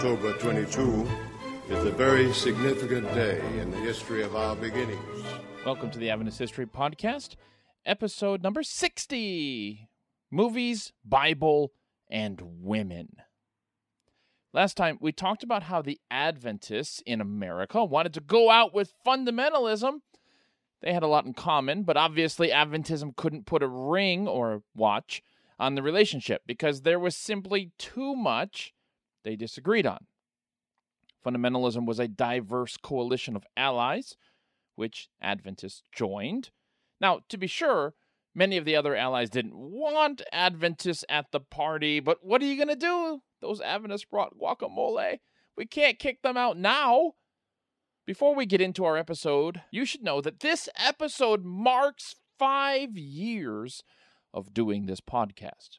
October 22 is a very significant day in the history of our beginnings. Welcome to the Adventist History Podcast, episode number 60 Movies, Bible, and Women. Last time, we talked about how the Adventists in America wanted to go out with fundamentalism. They had a lot in common, but obviously, Adventism couldn't put a ring or watch on the relationship because there was simply too much they disagreed on. Fundamentalism was a diverse coalition of allies, which Adventists joined. Now, to be sure, many of the other allies didn't want Adventists at the party, but what are you going to do? Those Adventists brought guacamole. We can't kick them out now. Before we get into our episode, you should know that this episode marks five years of doing this podcast.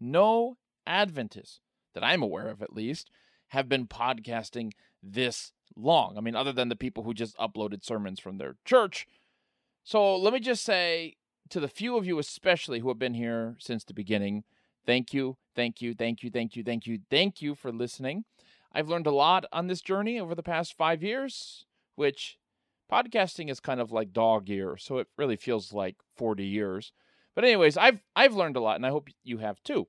No Adventists, that I'm aware of at least, have been podcasting this long. I mean, other than the people who just uploaded sermons from their church. So let me just say to the few of you, especially who have been here since the beginning, thank you, thank you, thank you, thank you, thank you, thank you for listening. I've learned a lot on this journey over the past five years, which podcasting is kind of like dog year, so it really feels like 40 years. But anyways, I've I've learned a lot, and I hope you have too.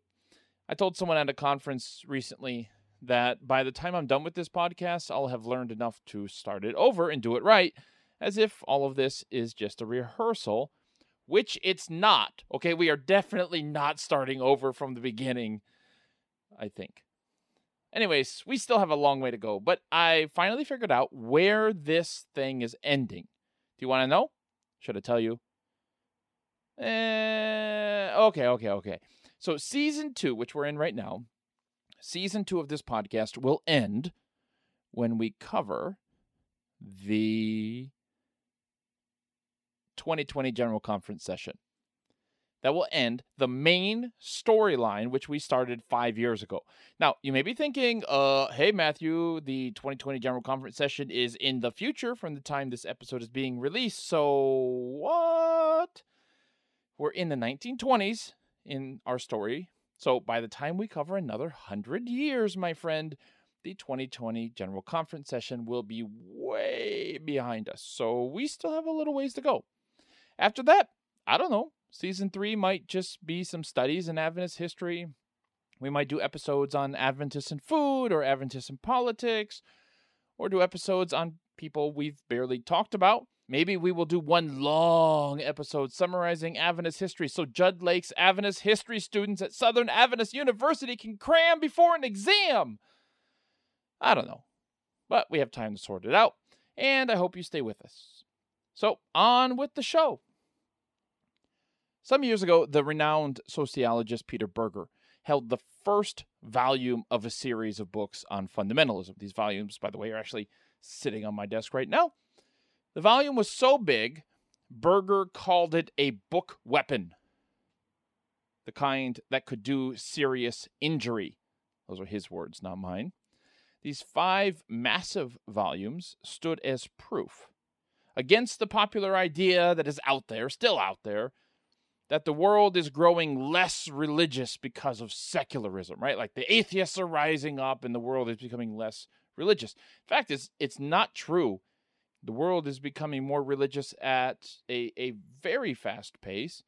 I told someone at a conference recently that by the time I'm done with this podcast, I'll have learned enough to start it over and do it right, as if all of this is just a rehearsal, which it's not. Okay, we are definitely not starting over from the beginning, I think. Anyways, we still have a long way to go, but I finally figured out where this thing is ending. Do you want to know? Should I tell you? Eh, okay, okay, okay. So, season two, which we're in right now, season two of this podcast will end when we cover the 2020 General Conference session. That will end the main storyline, which we started five years ago. Now, you may be thinking, uh, hey, Matthew, the 2020 General Conference session is in the future from the time this episode is being released. So, what? We're in the 1920s in our story. So by the time we cover another 100 years, my friend, the 2020 General Conference session will be way behind us. So we still have a little ways to go. After that, I don't know. Season three might just be some studies in Adventist history. We might do episodes on Adventist and food or Adventist and politics, or do episodes on people we've barely talked about. Maybe we will do one long episode summarizing Adventist history so Jud Lake's Adventist history students at Southern Adventist University can cram before an exam. I don't know. But we have time to sort it out, and I hope you stay with us. So, on with the show. Some years ago, the renowned sociologist Peter Berger held the first volume of a series of books on fundamentalism. These volumes, by the way, are actually sitting on my desk right now. The volume was so big, Berger called it a book weapon, the kind that could do serious injury. Those are his words, not mine. These five massive volumes stood as proof against the popular idea that is out there, still out there, that the world is growing less religious because of secularism, right? Like the atheists are rising up and the world is becoming less religious. In fact, it's, it's not true the world is becoming more religious at a, a very fast pace.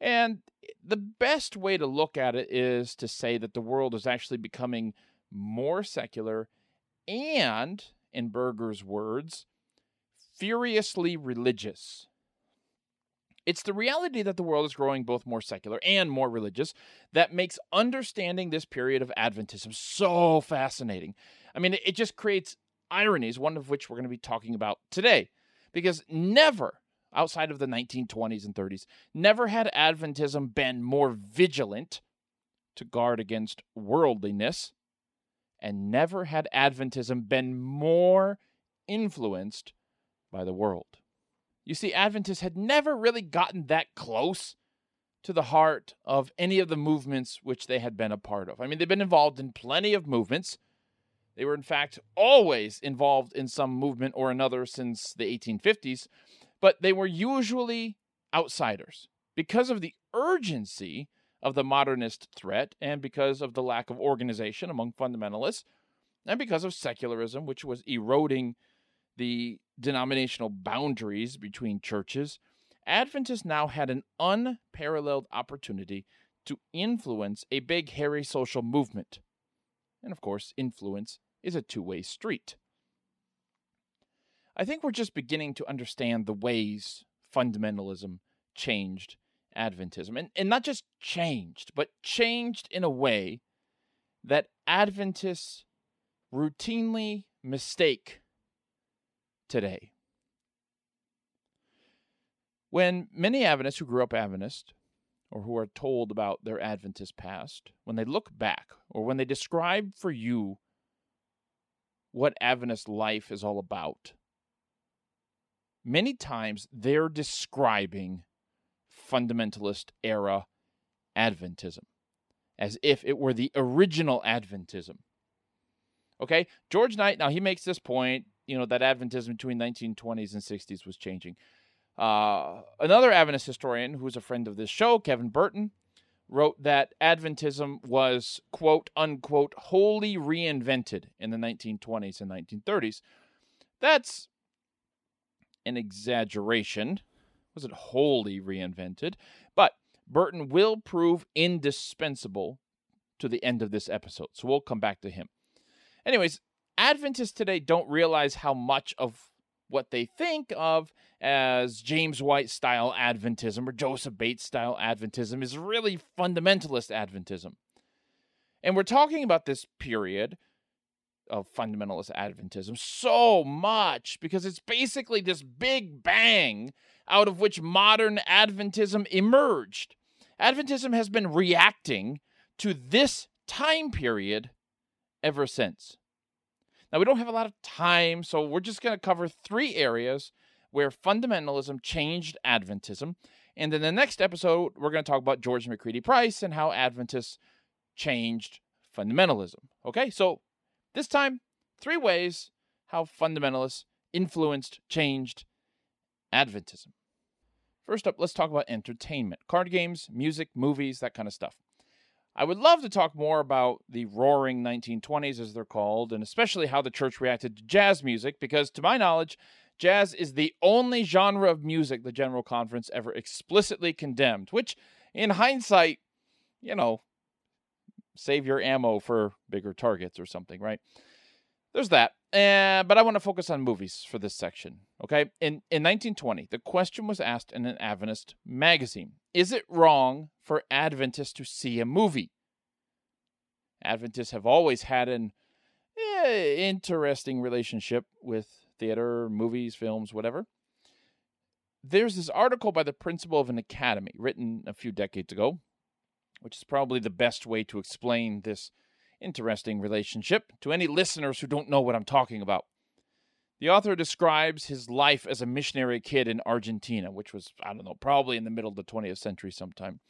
And the best way to look at it is to say that the world is actually becoming more secular and, in Berger's words, furiously religious. It's the reality that the world is growing both more secular and more religious that makes understanding this period of Adventism so fascinating. I mean, it just creates ironies, one of which we're going to be talking about today. Because never, outside of the 1920s and 30s, never had Adventism been more vigilant to guard against worldliness, and never had Adventism been more influenced by the world. You see, Adventists had never really gotten that close to the heart of any of the movements which they had been a part of. I mean, they've been involved in plenty of movements, they were, in fact, always involved in some movement or another since the 1850s, but they were usually outsiders. Because of the urgency of the modernist threat and because of the lack of organization among fundamentalists, and because of secularism, which was eroding the denominational boundaries between churches, Adventists now had an unparalleled opportunity to influence a big, hairy social movement. And of course, influence is a two way street. I think we're just beginning to understand the ways fundamentalism changed Adventism. And, and not just changed, but changed in a way that Adventists routinely mistake today. When many Adventists who grew up Adventist or who are told about their Adventist past, when they look back or when they describe for you what Adventist life is all about, many times they're describing fundamentalist era Adventism as if it were the original Adventism. Okay, George Knight, now he makes this point, you know, that Adventism between 1920s and 60s was changing. Uh, another Adventist historian who's a friend of this show, Kevin Burton, wrote that Adventism was, quote unquote, wholly reinvented in the 1920s and 1930s. That's an exaggeration. Was it wholly reinvented? But Burton will prove indispensable to the end of this episode. So we'll come back to him. Anyways, Adventists today don't realize how much of what they think of as James White style Adventism or Joseph Bates style Adventism is really fundamentalist Adventism. And we're talking about this period of fundamentalist Adventism so much because it's basically this big bang out of which modern Adventism emerged. Adventism has been reacting to this time period ever since. Now, we don't have a lot of time, so we're just going to cover three areas where fundamentalism changed Adventism. And in the next episode, we're going to talk about George McCready Price and how Adventists changed fundamentalism. Okay, so this time, three ways how fundamentalists influenced, changed Adventism. First up, let's talk about entertainment card games, music, movies, that kind of stuff. I would love to talk more about the roaring 1920s, as they're called, and especially how the church reacted to jazz music, because to my knowledge, jazz is the only genre of music the General Conference ever explicitly condemned, which, in hindsight, you know, save your ammo for bigger targets or something, right? There's that. Uh, but I want to focus on movies for this section. Okay. In, in 1920, the question was asked in an Adventist magazine Is it wrong for Adventists to see a movie? Adventists have always had an eh, interesting relationship with theater, movies, films, whatever. There's this article by the principal of an academy written a few decades ago, which is probably the best way to explain this interesting relationship to any listeners who don't know what I'm talking about. The author describes his life as a missionary kid in Argentina, which was, I don't know, probably in the middle of the 20th century sometime,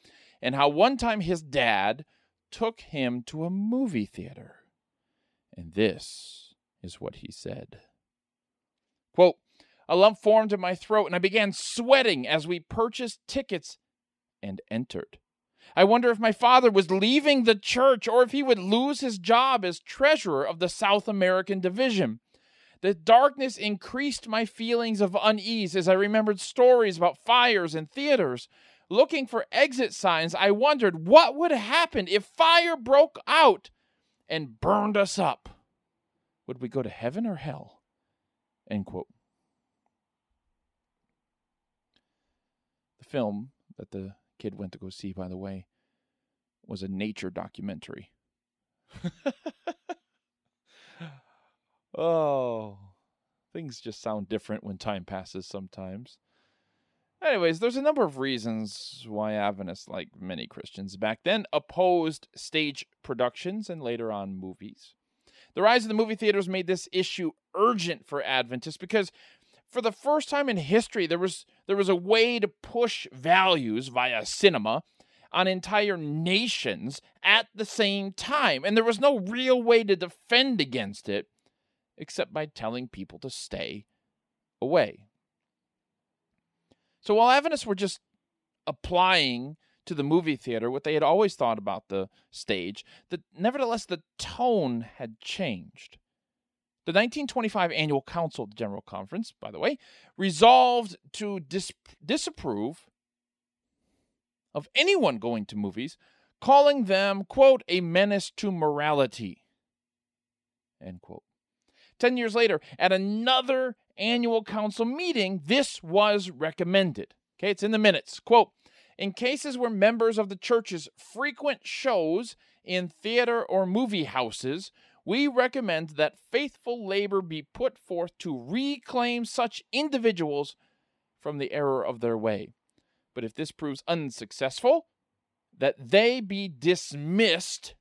and how one time his dad took him to a movie theater. And this is what he said Quote, a lump formed in my throat, and I began sweating as we purchased tickets and entered. I wonder if my father was leaving the church or if he would lose his job as treasurer of the South American division. The darkness increased my feelings of unease as I remembered stories about fires in theaters. Looking for exit signs, I wondered what would happen if fire broke out and burned us up. Would we go to heaven or hell? End quote. The film that the kid went to go see, by the way, was a nature documentary. oh, things just sound different when time passes sometimes. Anyways, there's a number of reasons why Adventists, like many Christians back then, opposed stage productions and later on movies. The rise of the movie theaters made this issue urgent for Adventists because for the first time in history there was there was a way to push values via cinema on entire nations at the same time and there was no real way to defend against it except by telling people to stay away. So while adventists were just applying to the movie theater what they had always thought about the stage that nevertheless the tone had changed The 1925 Annual Council of the General Conference, by the way, resolved to dis- disapprove of anyone going to movies, calling them, quote, a menace to morality, end quote. Ten years later, at another annual council meeting, this was recommended. Okay, it's in the minutes. Quote, in cases where members of the churches frequent shows in theater or movie houses, we recommend that faithful labor be put forth to reclaim such individuals from the error of their way. But if this proves unsuccessful, that they be dismissed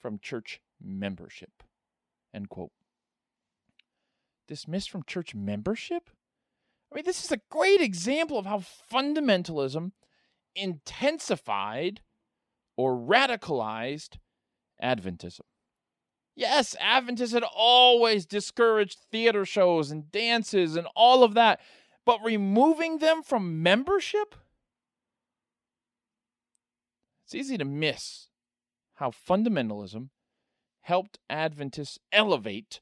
from church membership. End quote. Dismissed from church membership? I mean, this is a great example of how fundamentalism intensified or radicalized Adventism. Yes, Adventists had always discouraged theater shows and dances and all of that, but removing them from membership? It's easy to miss how fundamentalism helped Adventists elevate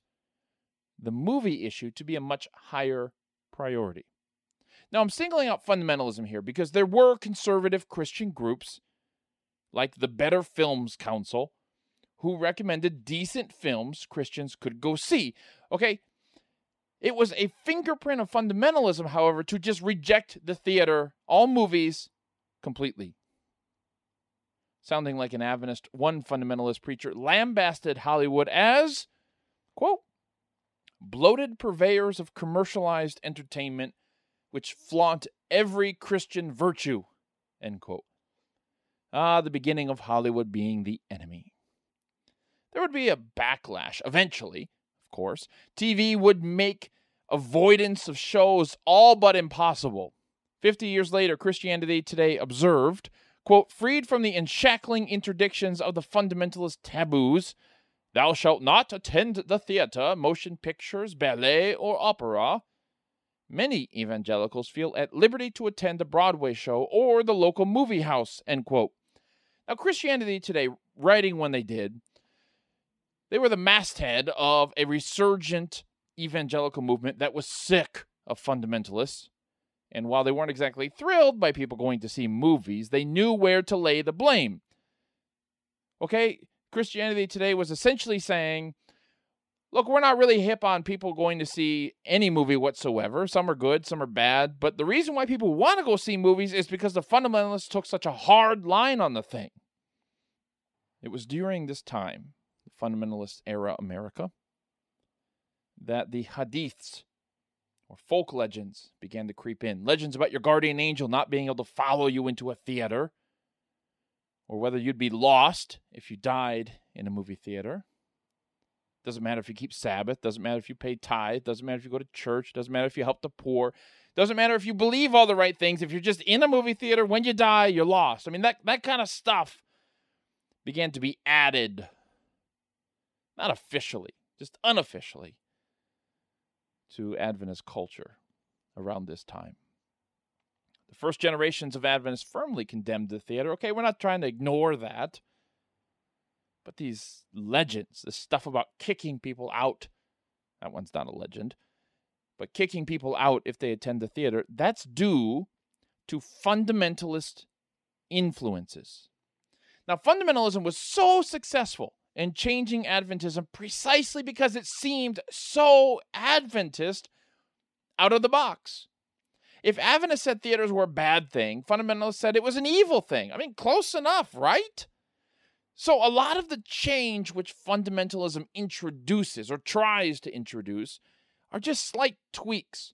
the movie issue to be a much higher priority. Now, I'm singling out fundamentalism here because there were conservative Christian groups like the Better Films Council who recommended decent films Christians could go see. Okay, it was a fingerprint of fundamentalism, however, to just reject the theater, all movies, completely. Sounding like an Adventist, one fundamentalist preacher lambasted Hollywood as, quote, bloated purveyors of commercialized entertainment which flaunt every Christian virtue, end quote. Ah, the beginning of Hollywood being the enemy there would be a backlash eventually, of course. TV would make avoidance of shows all but impossible. 50 years later, Christianity Today observed, quote, freed from the enshackling interdictions of the fundamentalist taboos, thou shalt not attend the theater, motion pictures, ballet, or opera. Many evangelicals feel at liberty to attend a Broadway show or the local movie house, end quote. Now, Christianity Today, writing when they did, they were the masthead of a resurgent evangelical movement that was sick of fundamentalists. And while they weren't exactly thrilled by people going to see movies, they knew where to lay the blame. Okay, Christianity Today was essentially saying, look, we're not really hip on people going to see any movie whatsoever. Some are good, some are bad. But the reason why people want to go see movies is because the fundamentalists took such a hard line on the thing. It was during this time fundamentalist era America, that the hadiths or folk legends began to creep in. Legends about your guardian angel not being able to follow you into a theater, or whether you'd be lost if you died in a movie theater. Doesn't matter if you keep Sabbath, doesn't matter if you pay tithe, doesn't matter if you go to church, doesn't matter if you help the poor, doesn't matter if you believe all the right things. If you're just in a movie theater, when you die, you're lost. I mean, that, that kind of stuff began to be added not officially, just unofficially, to Adventist culture around this time. The first generations of Adventists firmly condemned the theater. Okay, we're not trying to ignore that. But these legends, this stuff about kicking people out, that one's not a legend, but kicking people out if they attend the theater, that's due to fundamentalist influences. Now, fundamentalism was so successful and changing Adventism precisely because it seemed so Adventist out of the box. If Adventists said theaters were a bad thing, fundamentalists said it was an evil thing. I mean, close enough, right? So, a lot of the change which fundamentalism introduces or tries to introduce are just slight tweaks,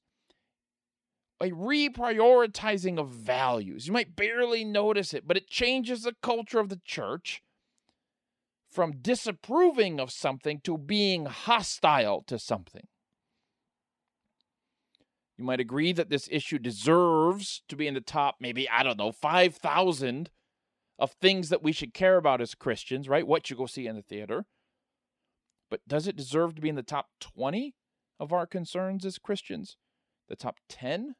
a reprioritizing of values. You might barely notice it, but it changes the culture of the church from disapproving of something to being hostile to something. You might agree that this issue deserves to be in the top, maybe, I don't know, 5,000 of things that we should care about as Christians, right? What you go see in the theater. But does it deserve to be in the top 20 of our concerns as Christians? The top 10?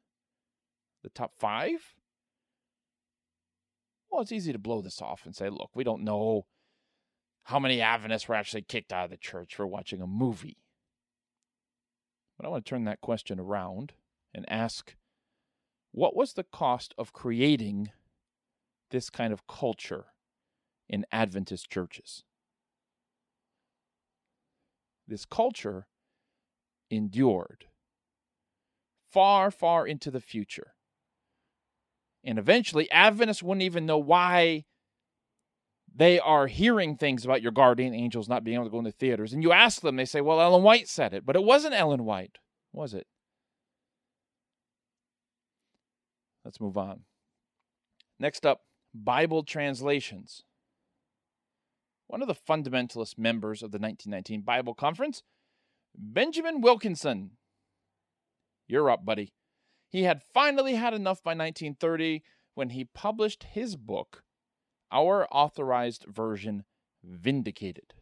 The top 5? Well, it's easy to blow this off and say, look, we don't know how many Adventists were actually kicked out of the church for watching a movie. But I want to turn that question around and ask what was the cost of creating this kind of culture in Adventist churches? This culture endured far, far into the future. And eventually, Adventists wouldn't even know why they are hearing things about your guardian angels not being able to go into theaters. And you ask them, they say, well, Ellen White said it. But it wasn't Ellen White, was it? Let's move on. Next up, Bible translations. One of the fundamentalist members of the 1919 Bible Conference, Benjamin Wilkinson. You're up, buddy. He had finally had enough by 1930 when he published his book, Our Authorized Version Vindicated.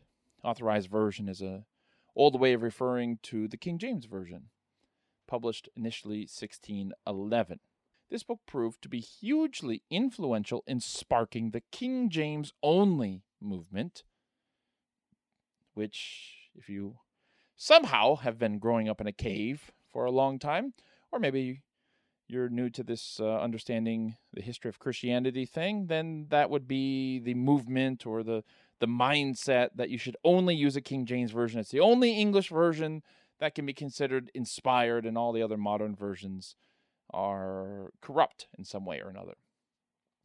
Authorized version is a old way of referring to the King James Version, published initially 1611. This book proved to be hugely influential in sparking the King James only movement, which, if you somehow have been growing up in a cave for a long time, or maybe you're new to this uh, understanding the history of Christianity thing, then that would be the movement or the the mindset that you should only use a King James version. It's the only English version that can be considered inspired, and all the other modern versions are corrupt in some way or another.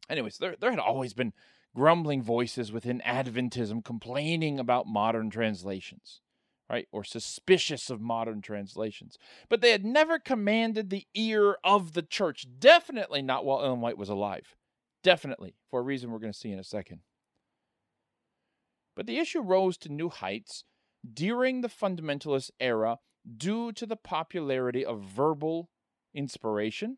Anyways, there there had always been grumbling voices within Adventism complaining about modern translations right, or suspicious of modern translations. But they had never commanded the ear of the church, definitely not while Ellen White was alive. Definitely, for a reason we're going to see in a second. But the issue rose to new heights during the fundamentalist era due to the popularity of verbal inspiration.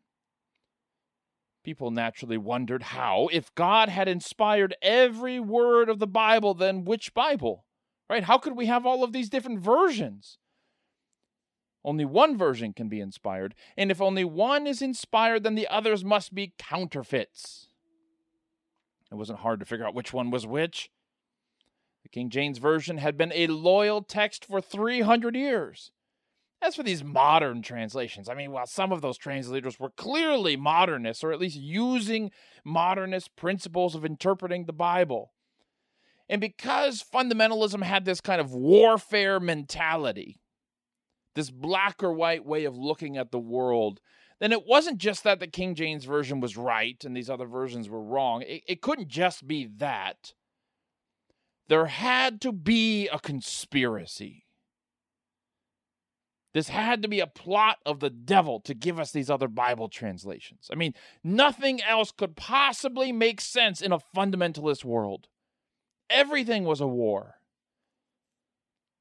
People naturally wondered how, if God had inspired every word of the Bible, then which Bible? Right? How could we have all of these different versions? Only one version can be inspired, and if only one is inspired, then the others must be counterfeits. It wasn't hard to figure out which one was which. The King James Version had been a loyal text for 300 years. As for these modern translations, I mean, while some of those translators were clearly modernists, or at least using modernist principles of interpreting the Bible, and because fundamentalism had this kind of warfare mentality, this black or white way of looking at the world, then it wasn't just that the King James Version was right and these other versions were wrong. It, it couldn't just be that. There had to be a conspiracy. This had to be a plot of the devil to give us these other Bible translations. I mean, nothing else could possibly make sense in a fundamentalist world. Everything was a war.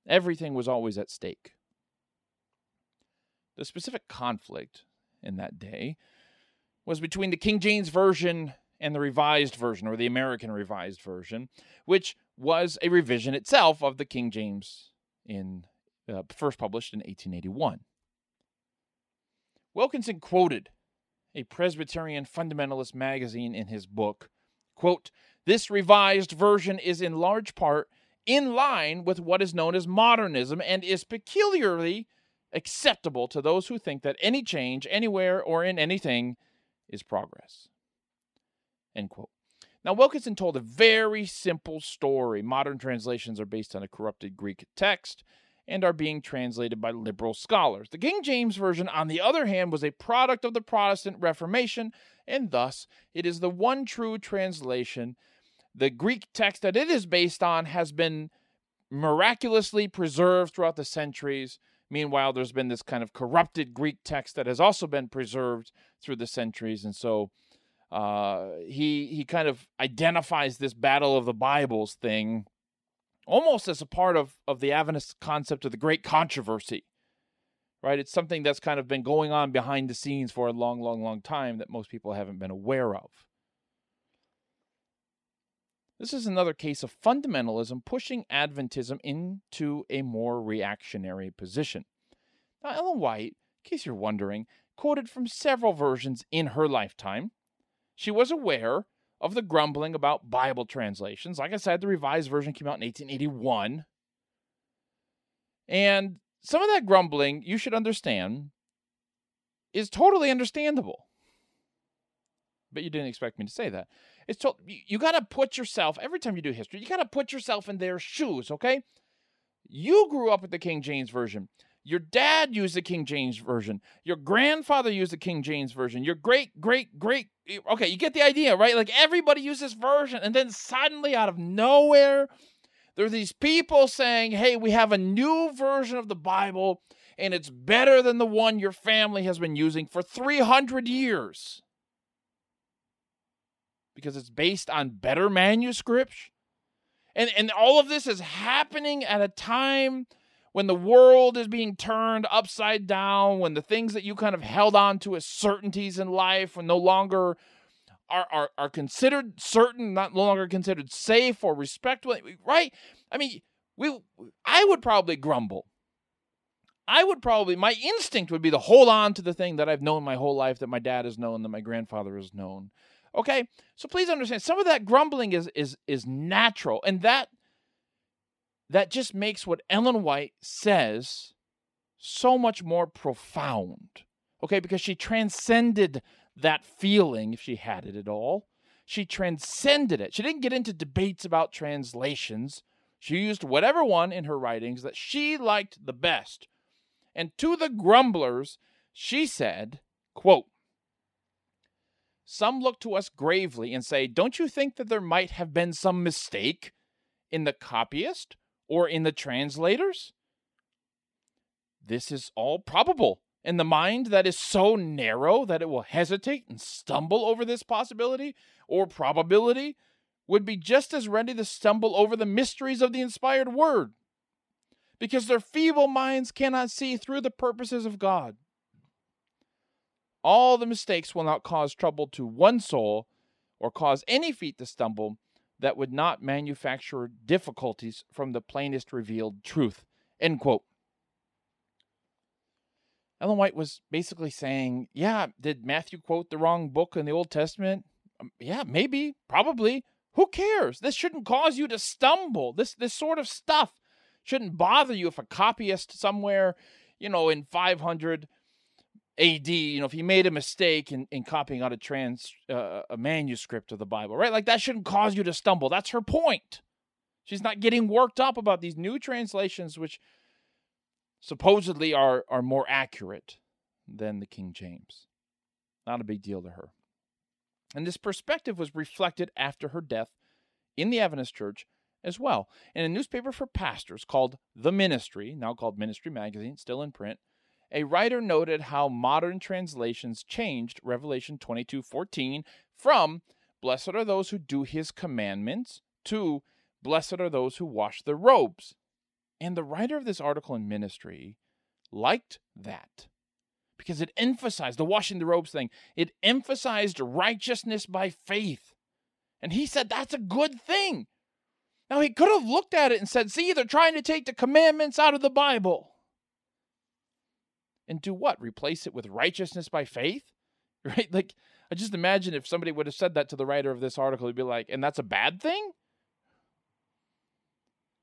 Everything was always at stake. The specific conflict in that day was between the King James Version and the Revised Version, or the American Revised Version, which was a revision itself of the King James in uh, first published in 1881. Wilkinson quoted a Presbyterian fundamentalist magazine in his book, quote, this revised version is in large part in line with what is known as modernism and is peculiarly acceptable to those who think that any change anywhere or in anything is progress. End quote. Now, Wilkinson told a very simple story. Modern translations are based on a corrupted Greek text and are being translated by liberal scholars. The King James Version, on the other hand, was a product of the Protestant Reformation, and thus it is the one true translation the Greek text that it is based on has been miraculously preserved throughout the centuries. Meanwhile, there's been this kind of corrupted Greek text that has also been preserved through the centuries. And so uh, he, he kind of identifies this battle of the Bibles thing almost as a part of, of the Adventist concept of the great controversy. Right? It's something that's kind of been going on behind the scenes for a long, long, long time that most people haven't been aware of. This is another case of fundamentalism pushing Adventism into a more reactionary position. Now, Ellen White, in case you're wondering, quoted from several versions in her lifetime. She was aware of the grumbling about Bible translations. Like I said, the Revised Version came out in 1881. And some of that grumbling, you should understand, is totally understandable. But you didn't expect me to say that. It's to, you, you got to put yourself every time you do history. You got to put yourself in their shoes, okay? You grew up with the King James version. Your dad used the King James version. Your grandfather used the King James version. Your great, great, great. Okay, you get the idea, right? Like everybody used this version. And then suddenly, out of nowhere, there are these people saying, hey, we have a new version of the Bible, and it's better than the one your family has been using for 300 years because it's based on better manuscripts. And, and all of this is happening at a time when the world is being turned upside down, when the things that you kind of held on to as certainties in life when no longer are, are, are considered certain, not no longer considered safe or respectable, right? I mean, we I would probably grumble. I would probably my instinct would be to hold on to the thing that I've known my whole life, that my dad has known, that my grandfather has known. Okay, so please understand, some of that grumbling is is is natural, and that that just makes what Ellen White says so much more profound. Okay, because she transcended that feeling, if she had it at all. She transcended it. She didn't get into debates about translations. She used whatever one in her writings that she liked the best. And to the grumblers, she said, quote, Some look to us gravely and say, Don't you think that there might have been some mistake in the copyist or in the translators? This is all probable. And the mind that is so narrow that it will hesitate and stumble over this possibility or probability would be just as ready to stumble over the mysteries of the inspired word, because their feeble minds cannot see through the purposes of God. All the mistakes will not cause trouble to one soul or cause any feet to stumble, that would not manufacture difficulties from the plainest revealed truth. End quote. Ellen White was basically saying, yeah, did Matthew quote the wrong book in the Old Testament? Um, yeah, maybe, probably. Who cares? This shouldn't cause you to stumble. This this sort of stuff shouldn't bother you if a copyist somewhere, you know, in 500 AD, you know, if he made a mistake in, in copying out a trans uh, a manuscript of the Bible, right? Like that shouldn't cause you to stumble. That's her point. She's not getting worked up about these new translations, which supposedly are are more accurate than the King James. Not a big deal to her. And this perspective was reflected after her death in the Adventist Church as well. In a newspaper for pastors called The Ministry, now called Ministry Magazine, still in print, a writer noted how modern translations changed Revelation 22:14 from blessed are those who do his commandments to blessed are those who wash their robes. And the writer of this article in ministry liked that because it emphasized the washing the robes thing. It emphasized righteousness by faith. And he said that's a good thing. Now he could have looked at it and said, "See, they're trying to take the commandments out of the Bible." And do what? Replace it with righteousness by faith? Right? Like, I just imagine if somebody would have said that to the writer of this article, he'd be like, and that's a bad thing?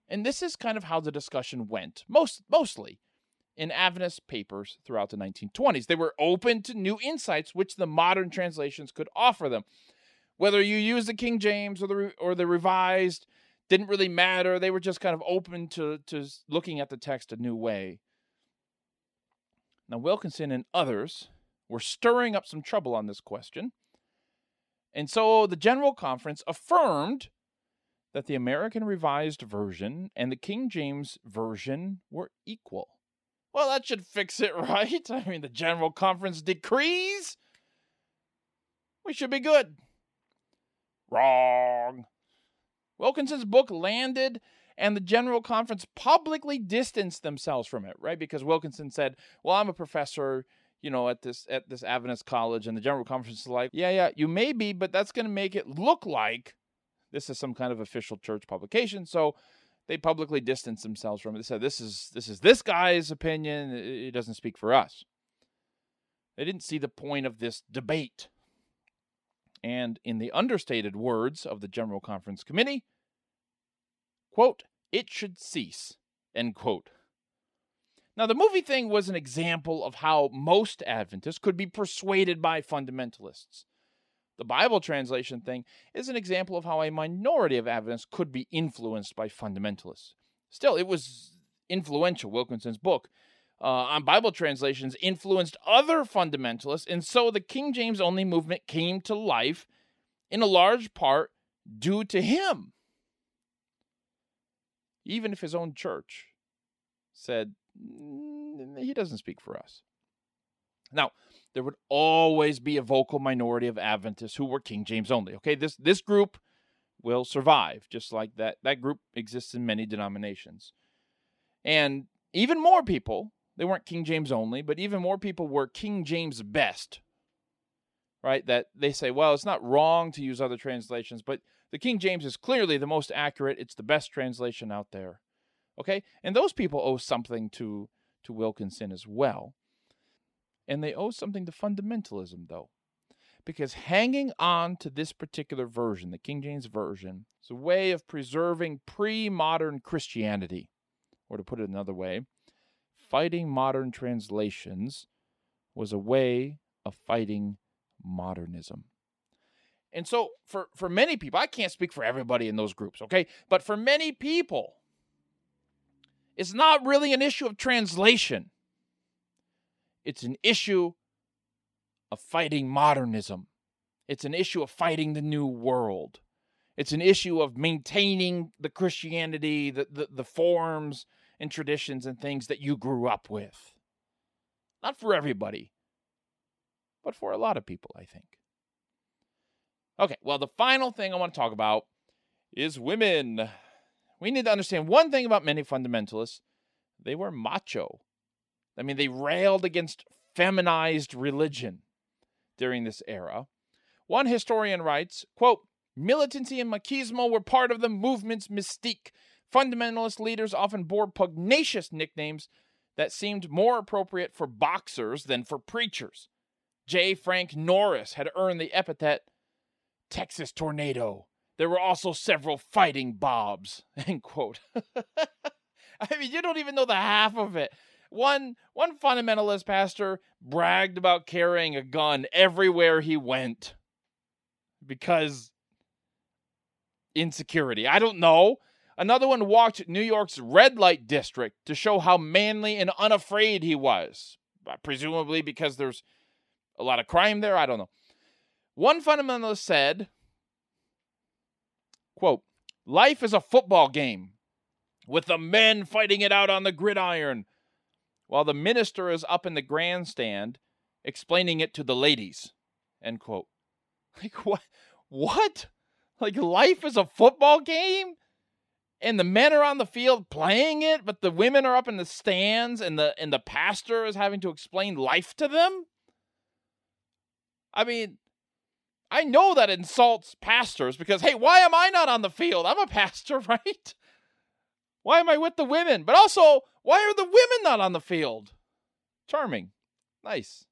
And this is kind of how the discussion went, most mostly in Adventist papers throughout the 1920s. They were open to new insights which the modern translations could offer them. Whether you use the King James or the or the Revised didn't really matter. They were just kind of open to to looking at the text a new way. Now, Wilkinson and others were stirring up some trouble on this question. And so the General Conference affirmed that the American Revised Version and the King James Version were equal. Well, that should fix it, right? I mean, the General Conference decrees. We should be good. Wrong. Wilkinson's book landed and the General Conference publicly distanced themselves from it, right? Because Wilkinson said, "Well, I'm a professor." You know, at this at this Adventist college, and the General Conference is like, yeah, yeah, you may be, but that's going to make it look like this is some kind of official church publication. So they publicly distanced themselves from it. They said, "This is this is this guy's opinion. It doesn't speak for us." They didn't see the point of this debate. And in the understated words of the General Conference Committee, quote, it should cease, end quote. Now, the movie thing was an example of how most Adventists could be persuaded by fundamentalists. The Bible translation thing is an example of how a minority of Adventists could be influenced by fundamentalists. Still, it was influential, Wilkinson's book uh, on Bible translations influenced other fundamentalists, and so the King James only movement came to life in a large part due to him. Even if his own church said, he doesn't speak for us. Now, there would always be a vocal minority of Adventists who were King James only. Okay, this this group will survive, just like that that group exists in many denominations. And even more people, they weren't King James only, but even more people were King James best. Right? That they say, well, it's not wrong to use other translations, but the King James is clearly the most accurate. It's the best translation out there. Okay? And those people owe something to to Wilkinson as well. And they owe something to fundamentalism, though. Because hanging on to this particular version, the King James Version, is a way of preserving pre modern Christianity. Or to put it another way, fighting modern translations was a way of fighting modernism. And so for, for many people, I can't speak for everybody in those groups, okay? But for many people, it's not really an issue of translation. It's an issue of fighting modernism. It's an issue of fighting the new world. It's an issue of maintaining the Christianity, the, the, the forms and traditions and things that you grew up with. Not for everybody, but for a lot of people, I think. Okay, well, the final thing I want to talk about is women. We need to understand one thing about many fundamentalists they were macho. I mean, they railed against feminized religion during this era. One historian writes, quote, militancy and machismo were part of the movement's mystique. Fundamentalist leaders often bore pugnacious nicknames that seemed more appropriate for boxers than for preachers. J. Frank Norris had earned the epithet Texas Tornado. There were also several fighting Bobs. End quote. I mean, you don't even know the half of it. One one fundamentalist pastor bragged about carrying a gun everywhere he went because insecurity. I don't know. Another one walked New York's red light district to show how manly and unafraid he was, presumably because there's a lot of crime there. I don't know. One fundamentalist said, quote, Life is a football game with the men fighting it out on the gridiron while the minister is up in the grandstand explaining it to the ladies. End quote. Like what what? Like life is a football game? And the men are on the field playing it, but the women are up in the stands and the and the pastor is having to explain life to them? I mean, I know that insults pastors because hey, why am I not on the field? I'm a pastor, right? Why am I with the women? But also, why are the women not on the field? Charming. Nice.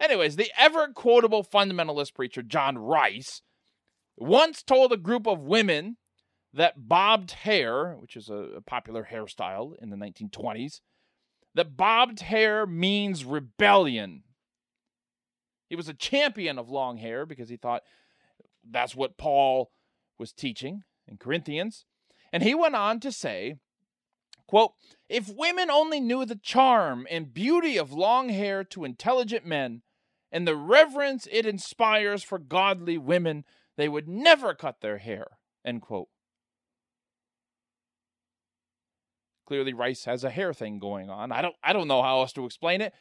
Anyways, the ever quotable fundamentalist preacher John Rice once told a group of women that bobbed hair, which is a, popular hairstyle in the 1920s, that bobbed hair means rebellion. He was a champion of long hair because he thought that's what Paul was teaching in Corinthians. And he went on to say Quote, if women only knew the charm and beauty of long hair to intelligent men and the reverence it inspires for godly women, they would never cut their hair. End quote. Clearly, Rice has a hair thing going on. I don't, I don't know how else to explain it.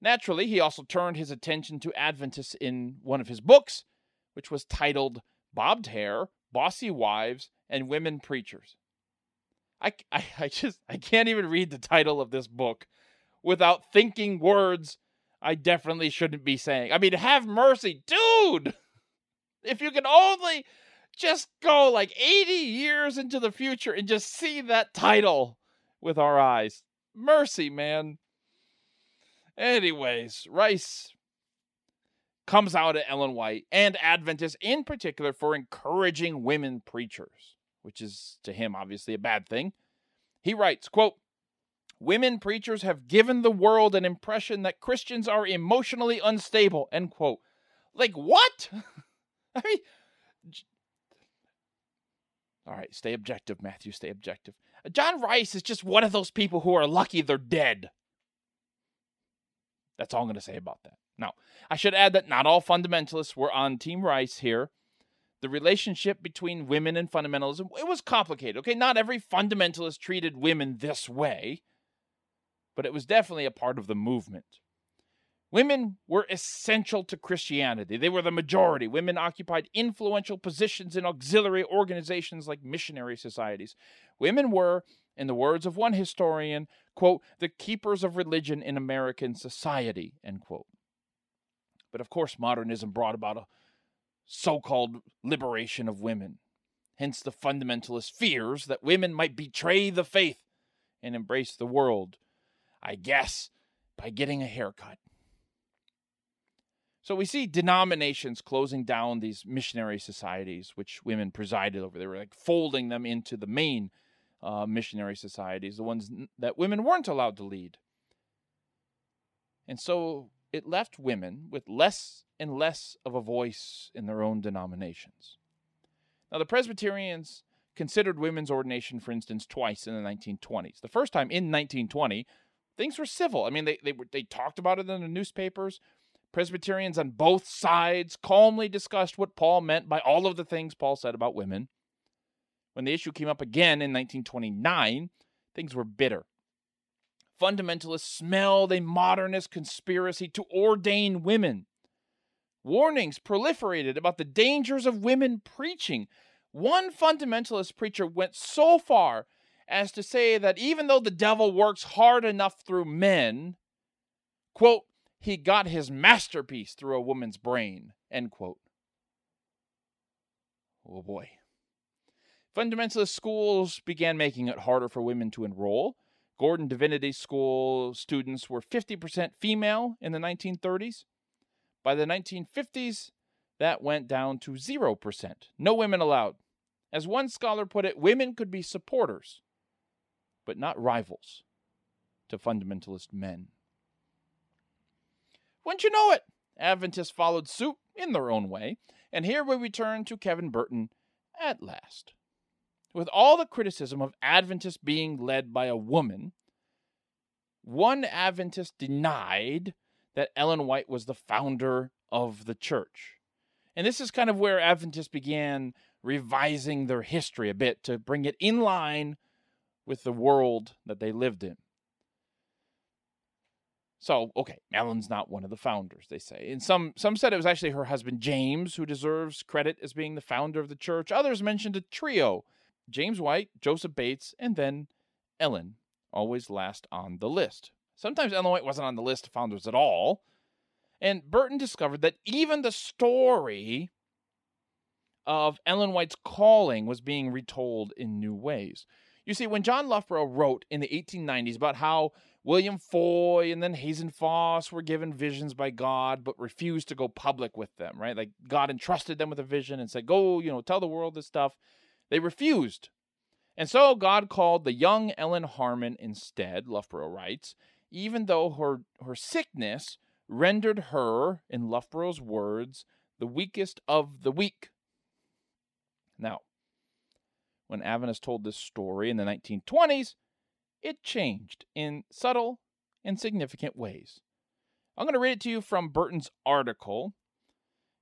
Naturally, he also turned his attention to Adventists in one of his books, which was titled Bobbed Hair, Bossy Wives, and Women Preachers. I, I, I just I can't even read the title of this book without thinking words I definitely shouldn't be saying. I mean, have mercy, dude. If you can only just go like 80 years into the future and just see that title with our eyes. Mercy, man. Anyways, Rice comes out at Ellen White and Adventists in particular for encouraging women preachers which is to him obviously a bad thing. He writes, quote, Women preachers have given the world an impression that Christians are emotionally unstable. End quote. Like what? I mean, all right, stay objective, Matthew. Stay objective. John Rice is just one of those people who are lucky they're dead. That's all I'm going to say about that. Now, I should add that not all fundamentalists were on Team Rice here. The relationship between women and fundamentalism, it was complicated. Okay, not every fundamentalist treated women this way, but it was definitely a part of the movement. Women were essential to Christianity. They were the majority. Women occupied influential positions in auxiliary organizations like missionary societies. Women were, in the words of one historian, quote, the keepers of religion in American society, end quote. But of course, modernism brought about a so called liberation of women. Hence the fundamentalist fears that women might betray the faith and embrace the world, I guess, by getting a haircut. So we see denominations closing down these missionary societies, which women presided over. They were like folding them into the main uh, missionary societies, the ones that women weren't allowed to lead. And so it left women with less and less of a voice in their own denominations. Now, the Presbyterians considered women's ordination, for instance, twice in the 1920s. The first time in 1920, things were civil. I mean, they, they, were, they talked about it in the newspapers. Presbyterians on both sides calmly discussed what Paul meant by all of the things Paul said about women. When the issue came up again in 1929, things were bitter. Fundamentalists smelled a modernist conspiracy to ordain women. Warnings proliferated about the dangers of women preaching. One fundamentalist preacher went so far as to say that even though the devil works hard enough through men, quote, he got his masterpiece through a woman's brain, end quote. Oh boy. Fundamentalist schools began making it harder for women to enroll. Gordon Divinity School students were 50% female in the 1930s. By the 1950s, that went down to 0%. No women allowed. As one scholar put it, women could be supporters, but not rivals to fundamentalist men. Wouldn't you know it? Adventists followed suit in their own way, and here we return to Kevin Burton at last. With all the criticism of Adventists being led by a woman, one Adventist denied that Ellen White was the founder of the church. And this is kind of where Adventists began revising their history a bit to bring it in line with the world that they lived in. So, okay, Ellen's not one of the founders, they say. And some some said it was actually her husband James who deserves credit as being the founder of the church. Others mentioned a trio James White, Joseph Bates, and then Ellen, always last on the list. Sometimes Ellen White wasn't on the list of founders at all. And Burton discovered that even the story of Ellen White's calling was being retold in new ways. You see, when John Loughborough wrote in the 1890s about how William Foy and then Hazen Foss were given visions by God but refused to go public with them, right? Like God entrusted them with a vision and said, Go, you know, tell the world this stuff. They refused. And so God called the young Ellen Harmon instead, Loughborough writes, even though her, her sickness rendered her, in Loughborough's words, the weakest of the weak. Now, when Adventists told this story in the 1920s, it changed in subtle and significant ways. I'm going to read it to you from Burton's article,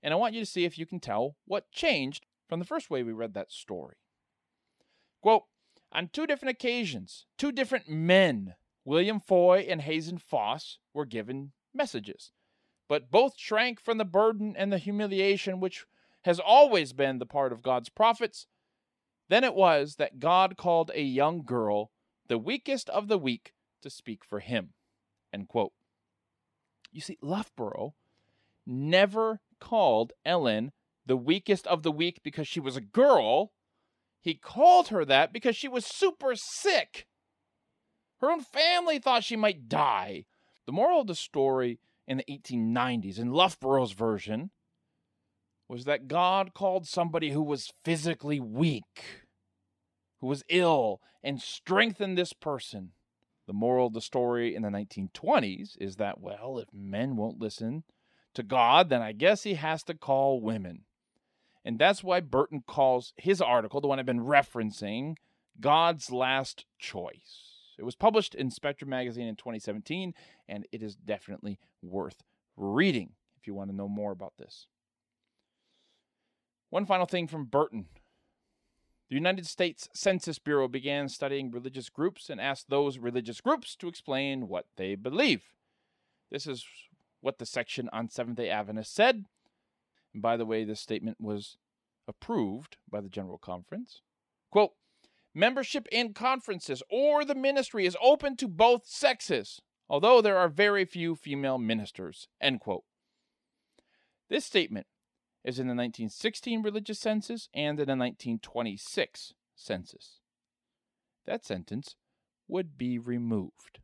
and I want you to see if you can tell what changed from the first way we read that story. Quote, on two different occasions, two different men, William Foy and Hazen Foss, were given messages, but both shrank from the burden and the humiliation which has always been the part of God's prophets. Then it was that God called a young girl, the weakest of the weak, to speak for him. End quote. You see, Loughborough never called Ellen the weakest of the weak because she was a girl. He called her that because she was super sick. Her own family thought she might die. The moral of the story in the 1890s, in Loughborough's version, was that God called somebody who was physically weak, who was ill, and strengthened this person. The moral of the story in the 1920s is that, well, if men won't listen to God, then I guess he has to call women. And that's why Burton calls his article, the one I've been referencing, God's Last Choice. It was published in Spectrum magazine in 2017, and it is definitely worth reading if you want to know more about this. One final thing from Burton. The United States Census Bureau began studying religious groups and asked those religious groups to explain what they believe. This is what the section on Seventh day Adventists said. And by the way, this statement was approved by the General Conference. Quote Membership in conferences or the ministry is open to both sexes, although there are very few female ministers. End quote. This statement is in the 1916 religious census and in the 1926 census. That sentence would be removed.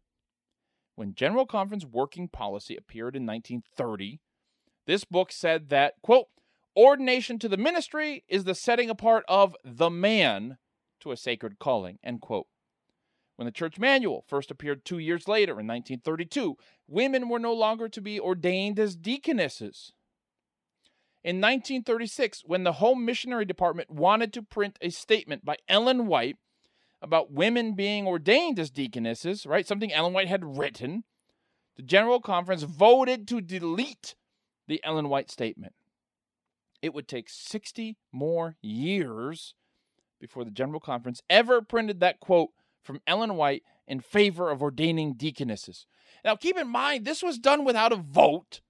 When General Conference working policy appeared in 1930, this book said that, quote, ordination to the ministry is the setting apart of the man to a sacred calling, end quote. When the church manual first appeared two years later in 1932, women were no longer to be ordained as deaconesses. In 1936, when the Home Missionary Department wanted to print a statement by Ellen White about women being ordained as deaconesses, right? Something Ellen White had written. The General Conference voted to delete the Ellen White statement. It would take 60 more years before the General Conference ever printed that quote from Ellen White in favor of ordaining deaconesses. Now, keep in mind, this was done without a vote,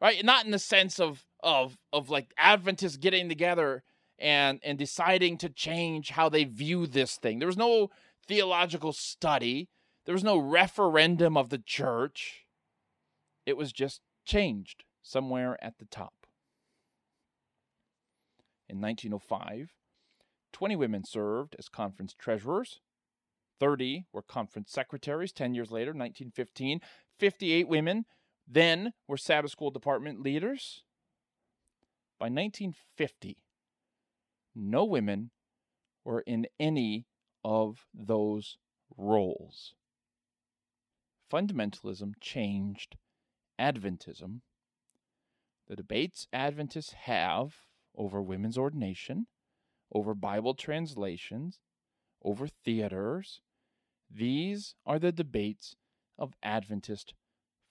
right? Not in the sense of of of like Adventists getting together and and deciding to change how they view this thing. There was no theological study. There was no referendum of the church. It was just changed somewhere at the top. In 1905, 20 women served as conference treasurers. 30 were conference secretaries 10 years later, 1915. 58 women then were Sabbath school department leaders. By 1950, no women were in any of those roles. Fundamentalism changed Adventism. The debates Adventists have over women's ordination, over Bible translations, over theaters, these are the debates of Adventist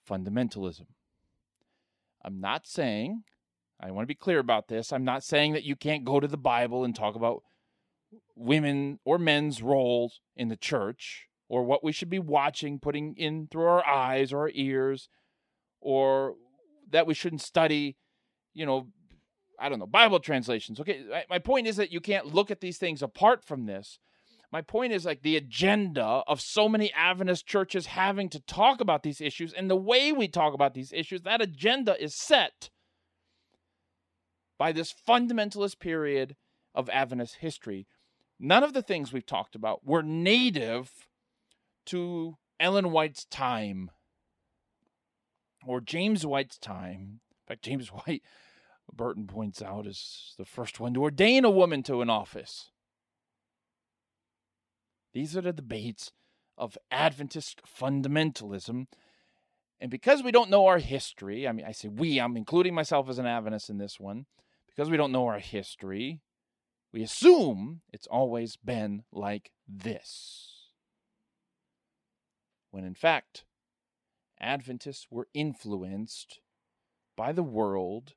fundamentalism. I'm not saying I want to be clear about this. I'm not saying that you can't go to the Bible and talk about women or men's roles in the church or what we should be watching, putting in through our eyes or our ears, or that we shouldn't study, you know, I don't know, Bible translations. Okay, my point is that you can't look at these things apart from this. My point is like the agenda of so many Adventist churches having to talk about these issues and the way we talk about these issues, that agenda is set by this fundamentalist period of Adventist history. None of the things we've talked about were native to Ellen White's time or James White's time. In fact, James White, Burton points out, is the first one to ordain a woman to an office. These are the debates of Adventist fundamentalism. And because we don't know our history, I mean, I say we, I'm including myself as an Adventist in this one because we don't know our history, we assume it's always been like this. When in fact, Adventists were influenced by the world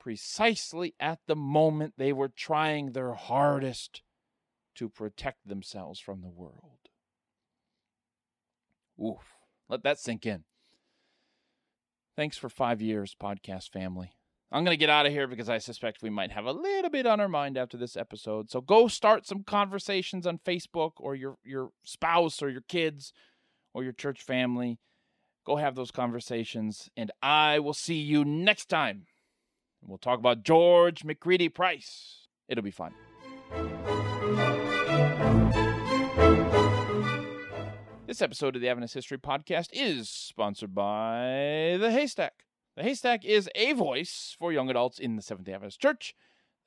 precisely at the moment they were trying their hardest to protect themselves from the world. Oof, let that sink in. Thanks for five years, podcast family. I'm going to get out of here because I suspect we might have a little bit on our mind after this episode. So go start some conversations on Facebook or your, your spouse or your kids or your church family. Go have those conversations, and I will see you next time. We'll talk about George McCready Price. It'll be fun. This episode of the Adventist History Podcast is sponsored by The Haystack. The Haystack is a voice for young adults in the Seventh day Adventist Church.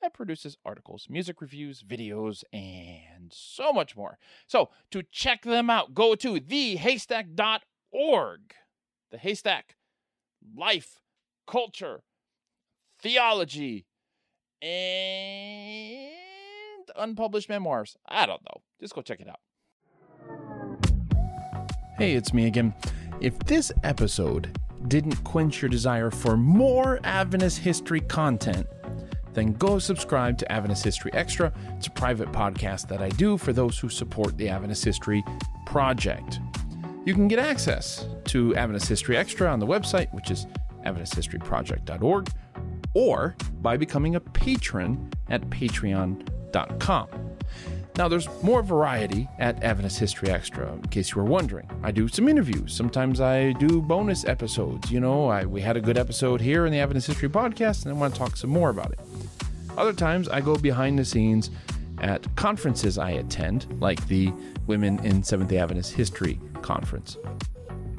that produces articles, music reviews, videos, and so much more. So to check them out, go to thehaystack.org. The Haystack, life, culture, theology, and unpublished memoirs. I don't know. Just go check it out. Hey, it's me again. If this episode didn't quench your desire for more Adventist history content, then go subscribe to Adventist History Extra. It's a private podcast that I do for those who support the Adventist History Project. You can get access to Adventist History Extra on the website, which is AdventistHistoryProject.org, or by becoming a patron at patreon.com. Now, there's more variety at Adventist History Extra, in case you were wondering. I do some interviews. Sometimes I do bonus episodes. You know, I, we had a good episode here in the Adventist History Podcast, and I want to talk some more about it. Other times, I go behind the scenes at conferences I attend, like the Women in Seventh day Adventist History Conference.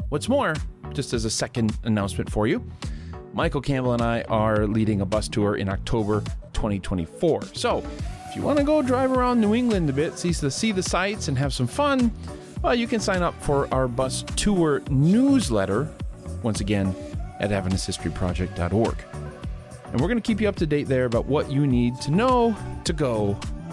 What's more, just as a second announcement for you, Michael Campbell and I are leading a bus tour in October 2024. So, if you want to go drive around New England a bit, see the, see the sights, and have some fun, well, you can sign up for our bus tour newsletter, once again, at AdventistHistoryProject.org. And we're going to keep you up to date there about what you need to know to go